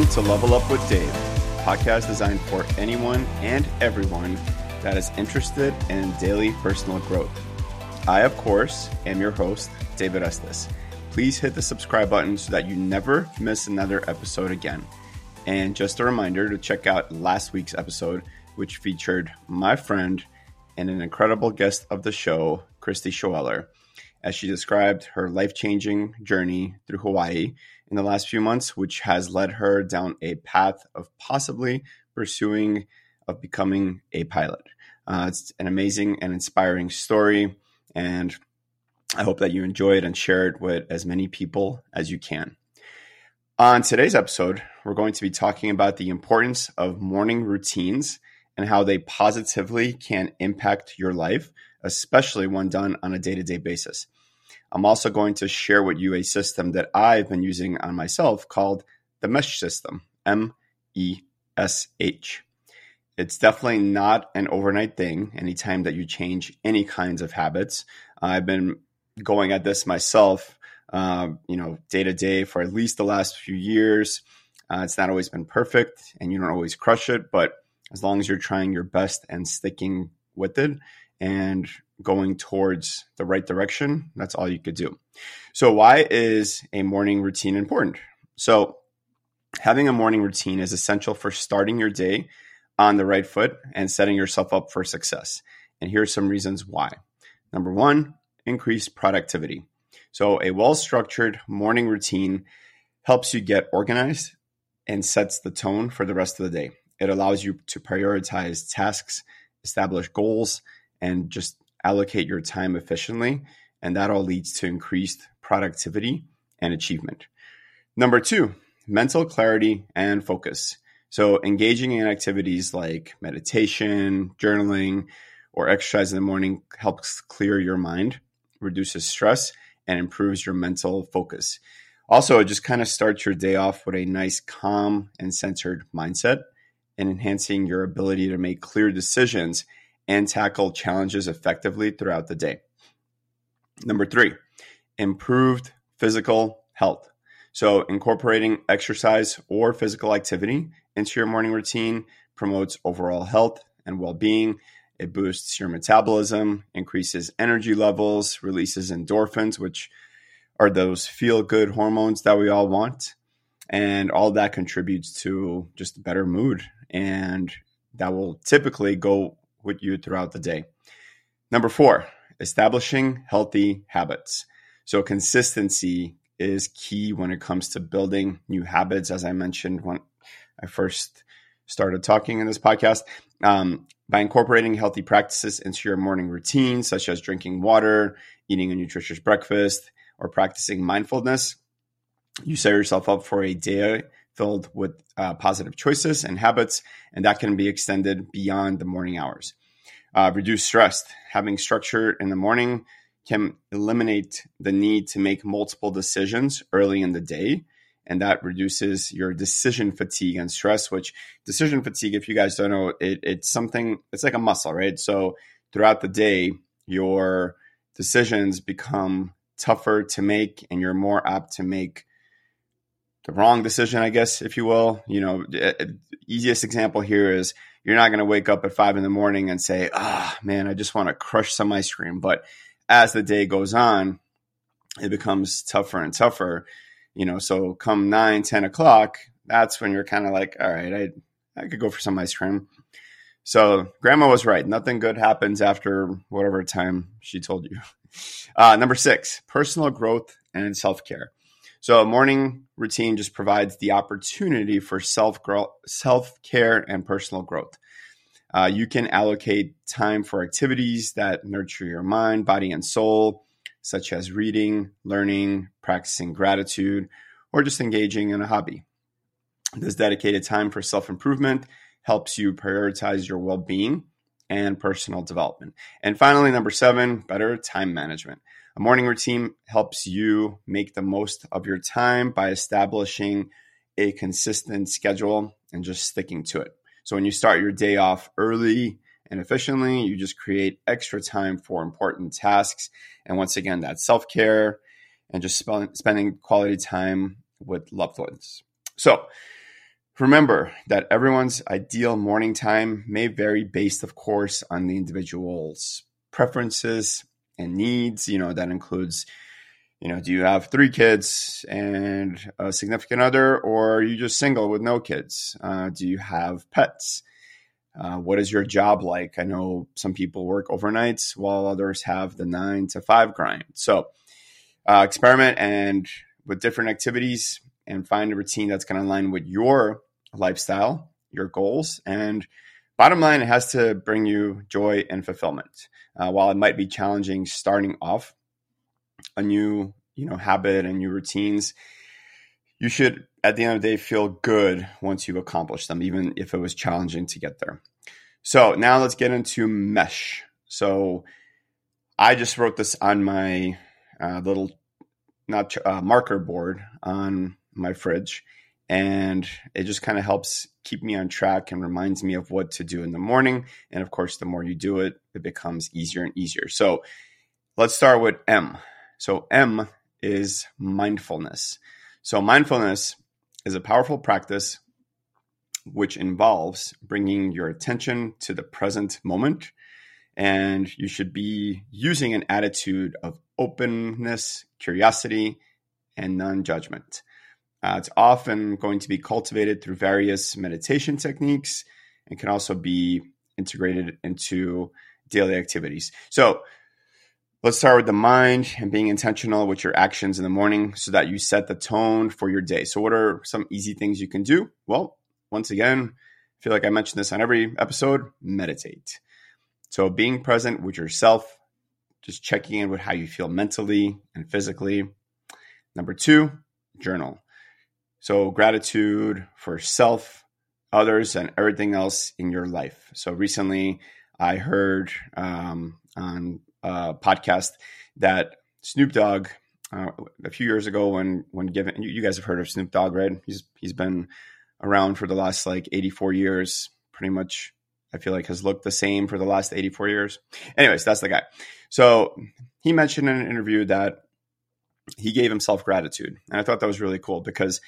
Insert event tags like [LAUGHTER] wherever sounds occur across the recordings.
Welcome to Level Up with Dave, podcast designed for anyone and everyone that is interested in daily personal growth. I, of course, am your host, David Estes. Please hit the subscribe button so that you never miss another episode again. And just a reminder to check out last week's episode, which featured my friend and an incredible guest of the show, Christy Schoeller, as she described her life changing journey through Hawaii in the last few months, which has led her down a path of possibly pursuing of becoming a pilot. Uh, it's an amazing and inspiring story, and I hope that you enjoy it and share it with as many people as you can. On today's episode, we're going to be talking about the importance of morning routines and how they positively can impact your life, especially when done on a day to day basis. I'm also going to share with you a system that I've been using on myself called the MESH system, M E S H. It's definitely not an overnight thing anytime that you change any kinds of habits. I've been going at this myself, uh, you know, day to day for at least the last few years. Uh, it's not always been perfect and you don't always crush it, but as long as you're trying your best and sticking with it and going towards the right direction, that's all you could do. So, why is a morning routine important? So, having a morning routine is essential for starting your day on the right foot and setting yourself up for success. And here are some reasons why. Number one, increase productivity. So, a well structured morning routine helps you get organized and sets the tone for the rest of the day. It allows you to prioritize tasks, establish goals, and just allocate your time efficiently. And that all leads to increased productivity and achievement. Number two, mental clarity and focus. So, engaging in activities like meditation, journaling, or exercise in the morning helps clear your mind, reduces stress, and improves your mental focus. Also, it just kind of starts your day off with a nice, calm, and centered mindset and enhancing your ability to make clear decisions and tackle challenges effectively throughout the day. Number three, improved physical health. So, incorporating exercise or physical activity into your morning routine promotes overall health and well being. It boosts your metabolism, increases energy levels, releases endorphins, which are those feel good hormones that we all want. And all that contributes to just a better mood. And that will typically go with you throughout the day. Number four, establishing healthy habits. So, consistency is key when it comes to building new habits, as I mentioned when I first started talking in this podcast. Um, by incorporating healthy practices into your morning routine, such as drinking water, eating a nutritious breakfast, or practicing mindfulness, you set yourself up for a day filled with uh, positive choices and habits, and that can be extended beyond the morning hours. Uh, reduce stress. Having structure in the morning can eliminate the need to make multiple decisions early in the day. And that reduces your decision fatigue and stress, which decision fatigue, if you guys don't know, it, it's something, it's like a muscle, right? So throughout the day, your decisions become tougher to make and you're more apt to make the wrong decision, I guess, if you will. You know, easiest example here is you're not going to wake up at five in the morning and say, ah, oh, man, I just want to crush some ice cream. But as the day goes on, it becomes tougher and tougher. You know, so come nine, 10 o'clock, that's when you're kind of like, all right, I, I could go for some ice cream. So grandma was right. Nothing good happens after whatever time she told you. [LAUGHS] Uh, number six, personal growth and self care. So a morning routine just provides the opportunity for self self care and personal growth. Uh, you can allocate time for activities that nurture your mind, body, and soul, such as reading, learning, practicing gratitude, or just engaging in a hobby. This dedicated time for self improvement helps you prioritize your well being and personal development. And finally, number seven, better time management. A morning routine helps you make the most of your time by establishing a consistent schedule and just sticking to it. So when you start your day off early and efficiently, you just create extra time for important tasks. And once again, that's self care and just spending quality time with loved ones. So, Remember that everyone's ideal morning time may vary based, of course, on the individual's preferences and needs. You know, that includes, you know, do you have three kids and a significant other, or are you just single with no kids? Uh, do you have pets? Uh, what is your job like? I know some people work overnights while others have the nine to five grind. So, uh, experiment and with different activities and find a routine that's going to align with your lifestyle, your goals, and bottom line, it has to bring you joy and fulfillment. Uh, while it might be challenging starting off a new, you know, habit and new routines, you should, at the end of the day, feel good once you've accomplished them, even if it was challenging to get there. So now let's get into mesh. So I just wrote this on my uh, little not uh, marker board on my fridge and it just kind of helps keep me on track and reminds me of what to do in the morning. And of course the more you do it it becomes easier and easier. So let's start with m. So m is mindfulness. So mindfulness is a powerful practice which involves bringing your attention to the present moment and you should be using an attitude of openness curiosity and non-judgment uh, it's often going to be cultivated through various meditation techniques and can also be integrated into daily activities. So, let's start with the mind and being intentional with your actions in the morning so that you set the tone for your day. So, what are some easy things you can do? Well, once again, I feel like I mentioned this on every episode meditate. So, being present with yourself, just checking in with how you feel mentally and physically. Number two, journal. So, gratitude for self, others, and everything else in your life. So, recently I heard um, on a podcast that Snoop Dogg, uh, a few years ago, when when given, you, you guys have heard of Snoop Dogg, right? He's he's been around for the last like 84 years, pretty much. I feel like has looked the same for the last 84 years. Anyways, that's the guy. So he mentioned in an interview that he gave himself gratitude. And I thought that was really cool because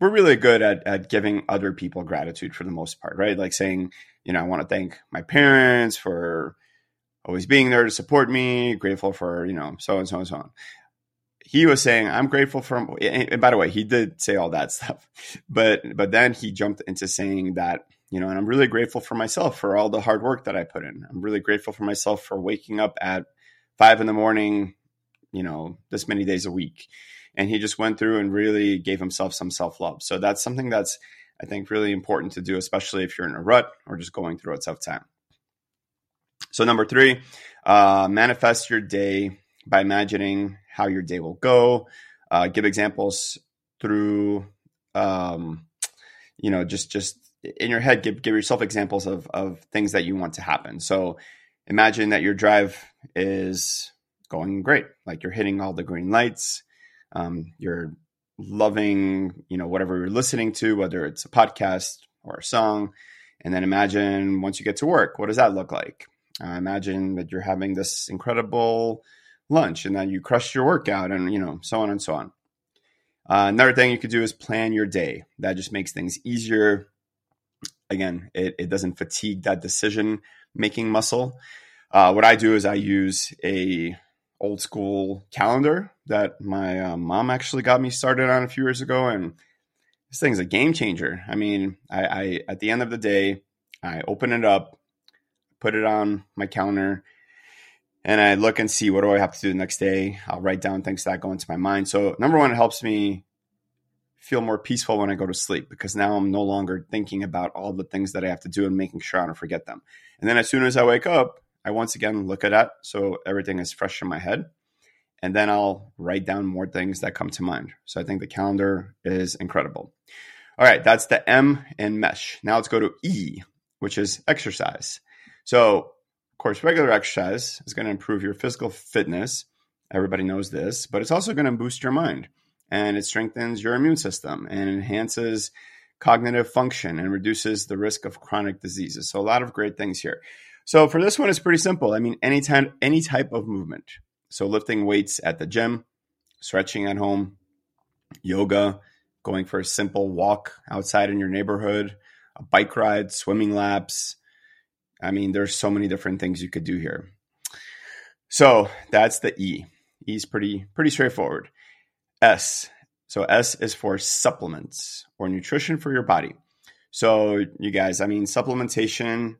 we're really good at, at giving other people gratitude for the most part, right? Like saying, you know, I want to thank my parents for always being there to support me, grateful for, you know, so and so and so on. He was saying, I'm grateful for, and by the way, he did say all that [LAUGHS] stuff, but, but then he jumped into saying that, you know, and I'm really grateful for myself for all the hard work that I put in. I'm really grateful for myself for waking up at five in the morning, you know, this many days a week and he just went through and really gave himself some self love. So that's something that's I think really important to do, especially if you're in a rut or just going through a tough time. So number three, uh, manifest your day by imagining how your day will go. Uh, give examples through, um, you know, just just in your head, give give yourself examples of of things that you want to happen. So imagine that your drive is going great, like you're hitting all the green lights um, you're loving, you know, whatever you're listening to, whether it's a podcast or a song. And then imagine once you get to work, what does that look like? Uh, imagine that you're having this incredible lunch and then you crush your workout and, you know, so on and so on. Uh, another thing you could do is plan your day. That just makes things easier. Again, it, it doesn't fatigue that decision making muscle. Uh, what I do is I use a old school calendar that my uh, mom actually got me started on a few years ago, and this thing's a game changer. I mean, I, I at the end of the day, I open it up, put it on my calendar, and I look and see what do I have to do the next day. I'll write down things that go into my mind. So number one, it helps me feel more peaceful when I go to sleep because now I'm no longer thinking about all the things that I have to do and making sure I don't forget them. And then as soon as I wake up, I once again look at that so everything is fresh in my head. And then I'll write down more things that come to mind. So I think the calendar is incredible. All right, that's the M in mesh. Now let's go to E, which is exercise. So, of course, regular exercise is going to improve your physical fitness. Everybody knows this, but it's also going to boost your mind and it strengthens your immune system and enhances cognitive function and reduces the risk of chronic diseases. So, a lot of great things here. So for this one, it's pretty simple. I mean, any time, any type of movement. So lifting weights at the gym, stretching at home, yoga, going for a simple walk outside in your neighborhood, a bike ride, swimming laps. I mean, there's so many different things you could do here. So that's the E. E is pretty pretty straightforward. S. So S is for supplements or nutrition for your body. So you guys, I mean, supplementation,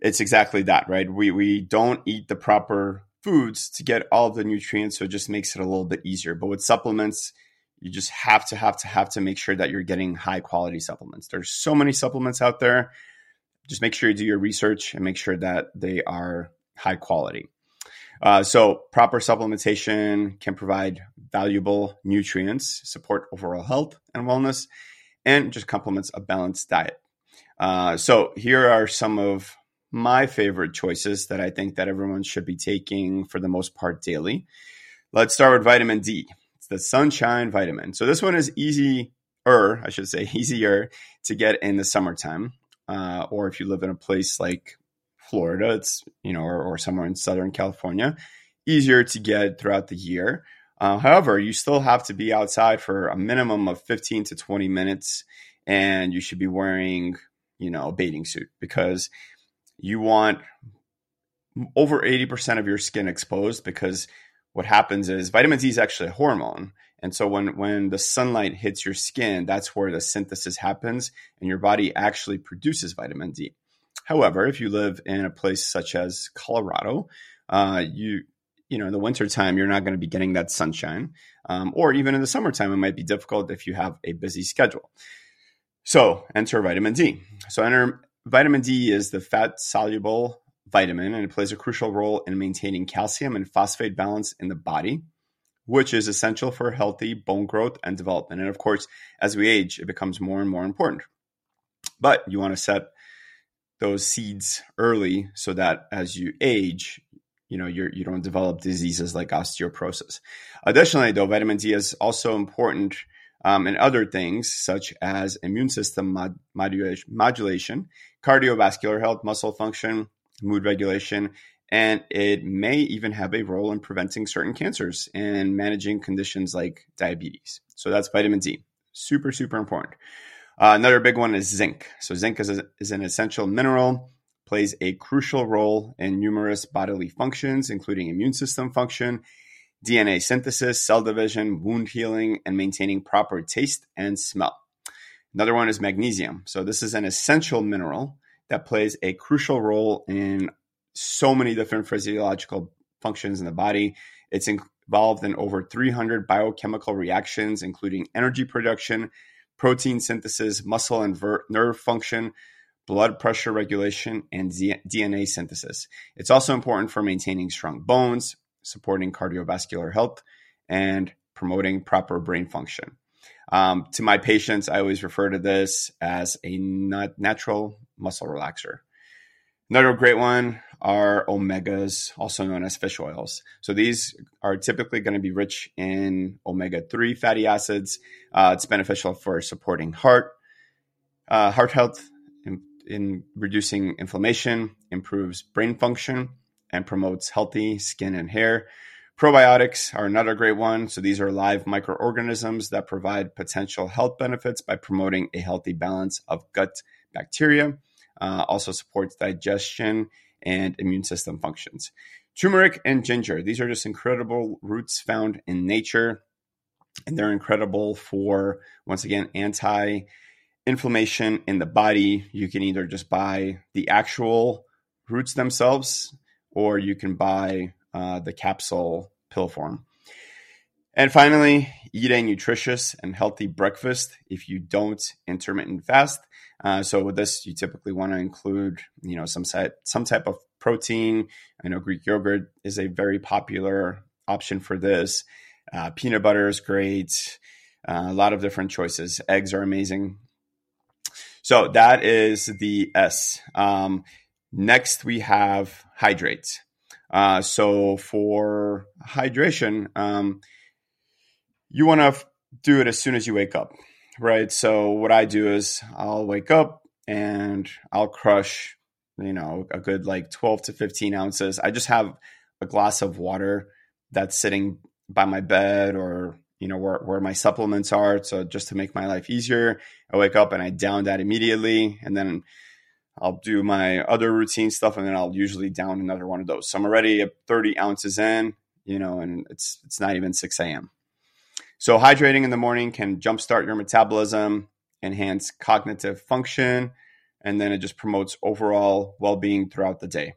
it's exactly that, right? We we don't eat the proper foods to get all the nutrients, so it just makes it a little bit easier. But with supplements, you just have to have to have to make sure that you're getting high quality supplements. There's so many supplements out there. Just make sure you do your research and make sure that they are high quality. Uh, so proper supplementation can provide valuable nutrients, support overall health and wellness, and just complements a balanced diet. Uh, so here are some of my favorite choices that I think that everyone should be taking for the most part daily. Let's start with vitamin D. It's the sunshine vitamin. So this one is easier, I should say [LAUGHS] easier to get in the summertime. Uh, or if you live in a place like Florida, it's you know, or, or somewhere in Southern California, easier to get throughout the year. Uh, however, you still have to be outside for a minimum of 15 to 20 minutes, and you should be wearing, you know, a bathing suit because you want over 80% of your skin exposed because what happens is vitamin D is actually a hormone. And so when when the sunlight hits your skin, that's where the synthesis happens and your body actually produces vitamin D. However, if you live in a place such as Colorado, uh, you you know in the wintertime you're not going to be getting that sunshine, um, or even in the summertime it might be difficult if you have a busy schedule. So enter vitamin D. So enter Vitamin D is the fat soluble vitamin and it plays a crucial role in maintaining calcium and phosphate balance in the body, which is essential for healthy bone growth and development. And of course, as we age, it becomes more and more important. But you want to set those seeds early so that as you age, you know you're, you don't develop diseases like osteoporosis. Additionally, though, vitamin D is also important um, and other things such as immune system mod- modulation, cardiovascular health, muscle function, mood regulation, and it may even have a role in preventing certain cancers and managing conditions like diabetes. So that's vitamin D. Super, super important. Uh, another big one is zinc. So zinc is, a, is an essential mineral, plays a crucial role in numerous bodily functions, including immune system function DNA synthesis, cell division, wound healing, and maintaining proper taste and smell. Another one is magnesium. So, this is an essential mineral that plays a crucial role in so many different physiological functions in the body. It's involved in over 300 biochemical reactions, including energy production, protein synthesis, muscle and ver- nerve function, blood pressure regulation, and Z- DNA synthesis. It's also important for maintaining strong bones, supporting cardiovascular health, and promoting proper brain function. Um, to my patients, I always refer to this as a natural muscle relaxer. Another great one are omegas, also known as fish oils. So these are typically going to be rich in omega 3 fatty acids. Uh, it's beneficial for supporting heart, uh, heart health, in, in reducing inflammation, improves brain function, and promotes healthy skin and hair. Probiotics are another great one. So these are live microorganisms that provide potential health benefits by promoting a healthy balance of gut bacteria. Uh, also supports digestion and immune system functions. Turmeric and ginger. These are just incredible roots found in nature. And they're incredible for, once again, anti inflammation in the body. You can either just buy the actual roots themselves or you can buy uh, the capsule pill form. And finally, eat a nutritious and healthy breakfast if you don't intermittent fast. Uh, so with this, you typically want to include, you know, some type, some type of protein. I know Greek yogurt is a very popular option for this. Uh, peanut butter is great. Uh, a lot of different choices. Eggs are amazing. So that is the S. Um, Next, we have hydrate. Uh, so for hydration, um, you want to f- do it as soon as you wake up, right? So what I do is I'll wake up and I'll crush, you know, a good like 12 to 15 ounces. I just have a glass of water that's sitting by my bed or you know, where, where my supplements are. So just to make my life easier, I wake up and I down that immediately. And then I'll do my other routine stuff and then I'll usually down another one of those. So I'm already at 30 ounces in, you know, and it's it's not even 6 a.m. So hydrating in the morning can jumpstart your metabolism, enhance cognitive function, and then it just promotes overall well-being throughout the day.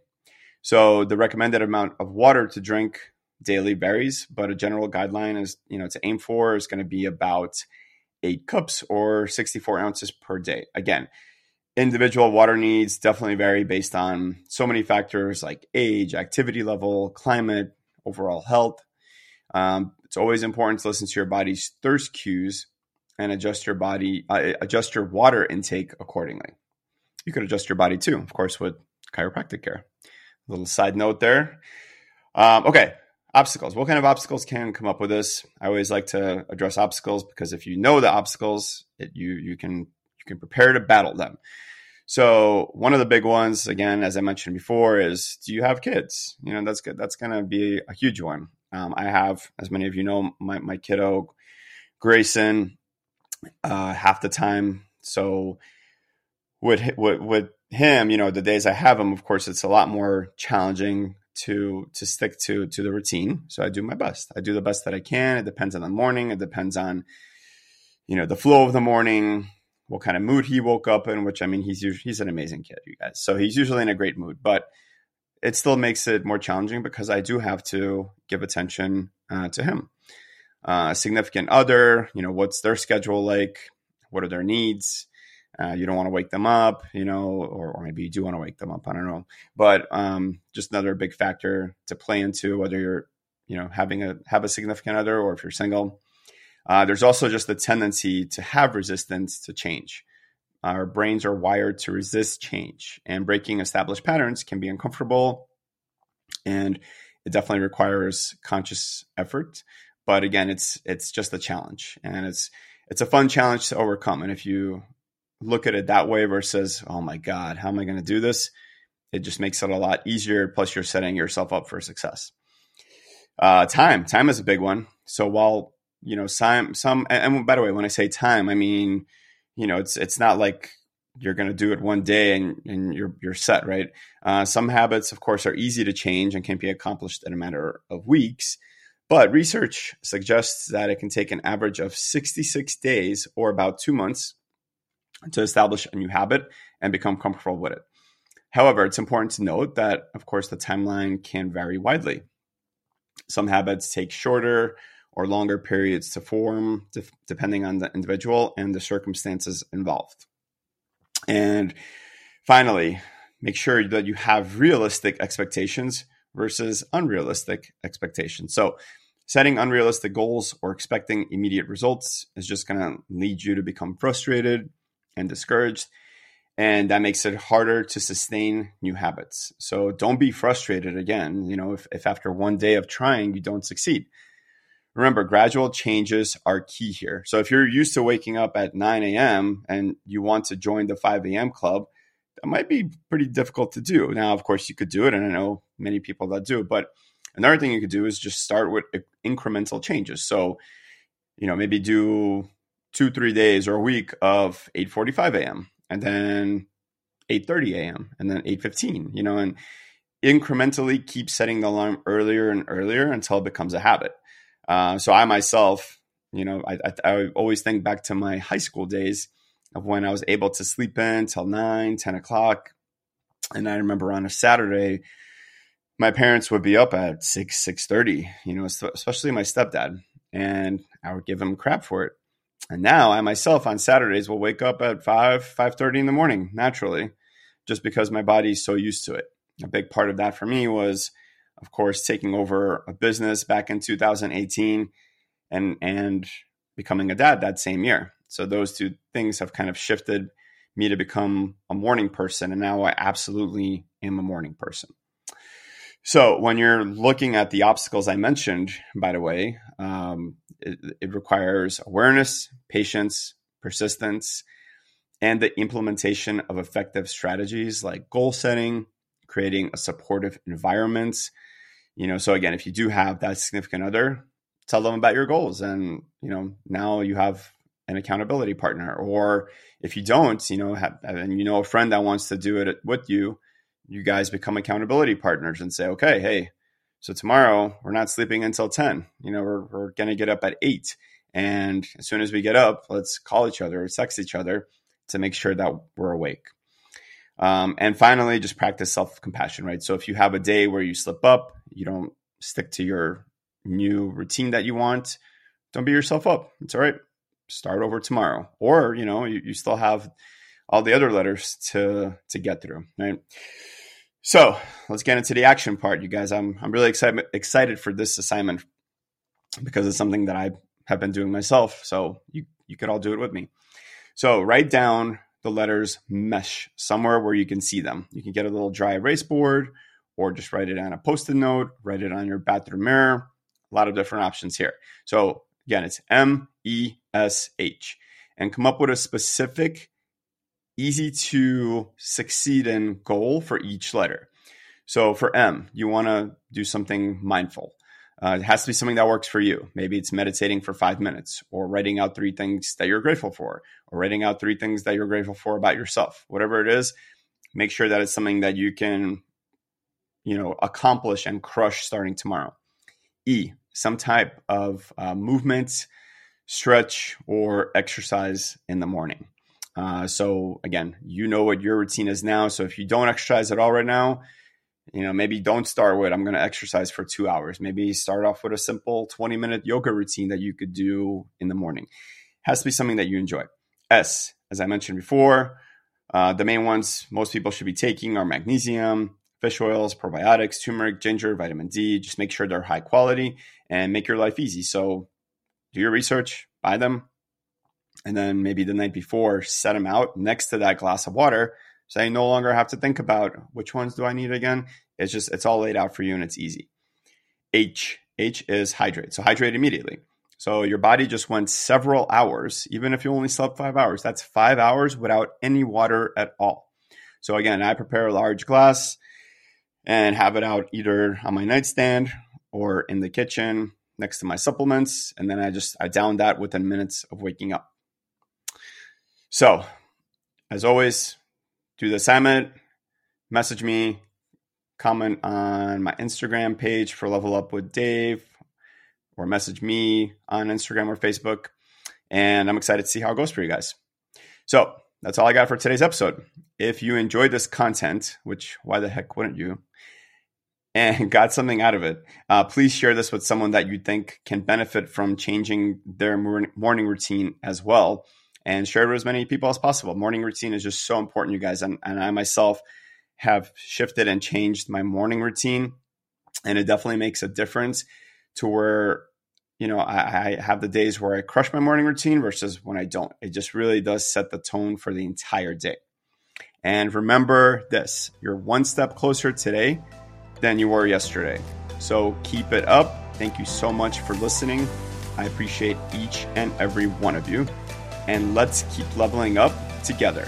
So the recommended amount of water to drink daily varies, but a general guideline is, you know, to aim for is going to be about eight cups or 64 ounces per day. Again, individual water needs definitely vary based on so many factors like age, activity level, climate, overall health. Um, it's always important to listen to your body's thirst cues and adjust your body, uh, adjust your water intake accordingly. You could adjust your body too, of course, with chiropractic care. A little side note there. Um, okay, obstacles. What kind of obstacles can come up with this? I always like to address obstacles because if you know the obstacles, it, you you can you can prepare to battle them. So one of the big ones, again, as I mentioned before, is do you have kids? You know, that's good. That's going to be a huge one. Um, I have, as many of you know, my my kiddo Grayson uh, half the time. So with with with him, you know, the days I have him, of course, it's a lot more challenging to to stick to to the routine. So I do my best. I do the best that I can. It depends on the morning. It depends on you know the flow of the morning, what kind of mood he woke up in. Which I mean, he's he's an amazing kid, you guys. So he's usually in a great mood, but it still makes it more challenging because I do have to give attention uh, to him. Uh, significant other, you know, what's their schedule like? What are their needs? Uh, you don't want to wake them up, you know, or, or, maybe you do want to wake them up. I don't know, but um, just another big factor to play into whether you're, you know, having a have a significant other or if you're single. Uh, there's also just the tendency to have resistance to change. Our brains are wired to resist change, and breaking established patterns can be uncomfortable, and it definitely requires conscious effort. But again, it's it's just a challenge, and it's it's a fun challenge to overcome. And if you look at it that way versus, oh my God, how am I going to do this? It just makes it a lot easier. Plus, you're setting yourself up for success. Uh, time, time is a big one. So while you know some some, and by the way, when I say time, I mean you know it's it's not like you're going to do it one day and, and you're you're set, right? Uh, some habits, of course, are easy to change and can be accomplished in a matter of weeks. But research suggests that it can take an average of 66 days or about two months to establish a new habit and become comfortable with it. However, it's important to note that, of course, the timeline can vary widely. Some habits take shorter or longer periods to form, depending on the individual and the circumstances involved. And finally, make sure that you have realistic expectations versus unrealistic expectations. So, setting unrealistic goals or expecting immediate results is just going to lead you to become frustrated and discouraged. And that makes it harder to sustain new habits. So don't be frustrated again. You know, if, if after one day of trying, you don't succeed. Remember, gradual changes are key here. So if you're used to waking up at 9 a.m. and you want to join the 5 a.m. club, that might be pretty difficult to do. Now, of course, you could do it, and I know many people that do. But another thing you could do is just start with incremental changes. So, you know, maybe do two three days or a week of 8:45 a.m. and then 8:30 a.m. and then 8:15. You know, and incrementally keep setting the alarm earlier and earlier until it becomes a habit. Uh, so I myself, you know, I, I, I, always think back to my high school days of when I was able to sleep in till 9, 10 o'clock. And I remember on a Saturday, my parents would be up at 6, 6.30, you know, especially my stepdad. And I would give him crap for it. And now I myself on Saturdays will wake up at 5, 5.30 in the morning naturally, just because my body's so used to it. A big part of that for me was, of course, taking over a business back in 2018 and, and becoming a dad that same year. So those two things have kind of shifted me to become a morning person. And now I absolutely am a morning person. So when you're looking at the obstacles I mentioned, by the way, um, it, it requires awareness, patience, persistence, and the implementation of effective strategies like goal setting, creating a supportive environment. You know, so again, if you do have that significant other, tell them about your goals and you know now you have an accountability partner. Or if you don't you know have, and you know a friend that wants to do it with you you guys become accountability partners and say okay hey so tomorrow we're not sleeping until 10 you know we're, we're going to get up at 8 and as soon as we get up let's call each other or text each other to make sure that we're awake. Um, and finally just practice self-compassion right? So if you have a day where you slip up you don't stick to your new routine that you want, don't beat yourself up. It's all right. Start over tomorrow. Or, you know, you, you still have all the other letters to to get through, right? So let's get into the action part, you guys. I'm I'm really excited excited for this assignment because it's something that I have been doing myself. So you you could all do it with me. So write down the letters mesh somewhere where you can see them. You can get a little dry erase board or just write it on a post-it note, write it on your bathroom mirror, a lot of different options here. So again, it's M E S H and come up with a specific, easy to succeed in goal for each letter. So for M, you want to do something mindful. Uh, it has to be something that works for you. Maybe it's meditating for five minutes, or writing out three things that you're grateful for, or writing out three things that you're grateful for about yourself. Whatever it is, make sure that it's something that you can, you know, accomplish and crush starting tomorrow. E, some type of uh, movement, stretch, or exercise in the morning. Uh, so again, you know what your routine is now. So if you don't exercise at all right now, you know maybe don't start with I'm going to exercise for two hours. Maybe start off with a simple 20 minute yoga routine that you could do in the morning. Has to be something that you enjoy. S, as I mentioned before, uh, the main ones most people should be taking are magnesium, fish oils, probiotics, turmeric, ginger, vitamin D. Just make sure they're high quality and make your life easy. So do your research, buy them, and then maybe the night before, set them out next to that glass of water so you no longer have to think about which ones do I need again. It's just, it's all laid out for you and it's easy. H, H is hydrate. So hydrate immediately. So your body just went several hours, even if you only slept five hours. That's five hours without any water at all. So again, I prepare a large glass and have it out either on my nightstand or in the kitchen next to my supplements. And then I just, I down that within minutes of waking up. So as always, do the assignment, message me, comment on my Instagram page for Level Up with Dave, or message me on Instagram or Facebook. And I'm excited to see how it goes for you guys. So that's all I got for today's episode. If you enjoyed this content, which why the heck wouldn't you? And [LAUGHS] got something out of it, uh, please share this with someone that you think can benefit from changing their morning routine as well. And share it with as many people as possible. Morning routine is just so important, you guys. And, and I myself have shifted and changed my morning routine. And it definitely makes a difference to where, you know, I, I have the days where I crush my morning routine versus when I don't. It just really does set the tone for the entire day. And remember this you're one step closer today than you were yesterday. So keep it up. Thank you so much for listening. I appreciate each and every one of you. And let's keep leveling up together.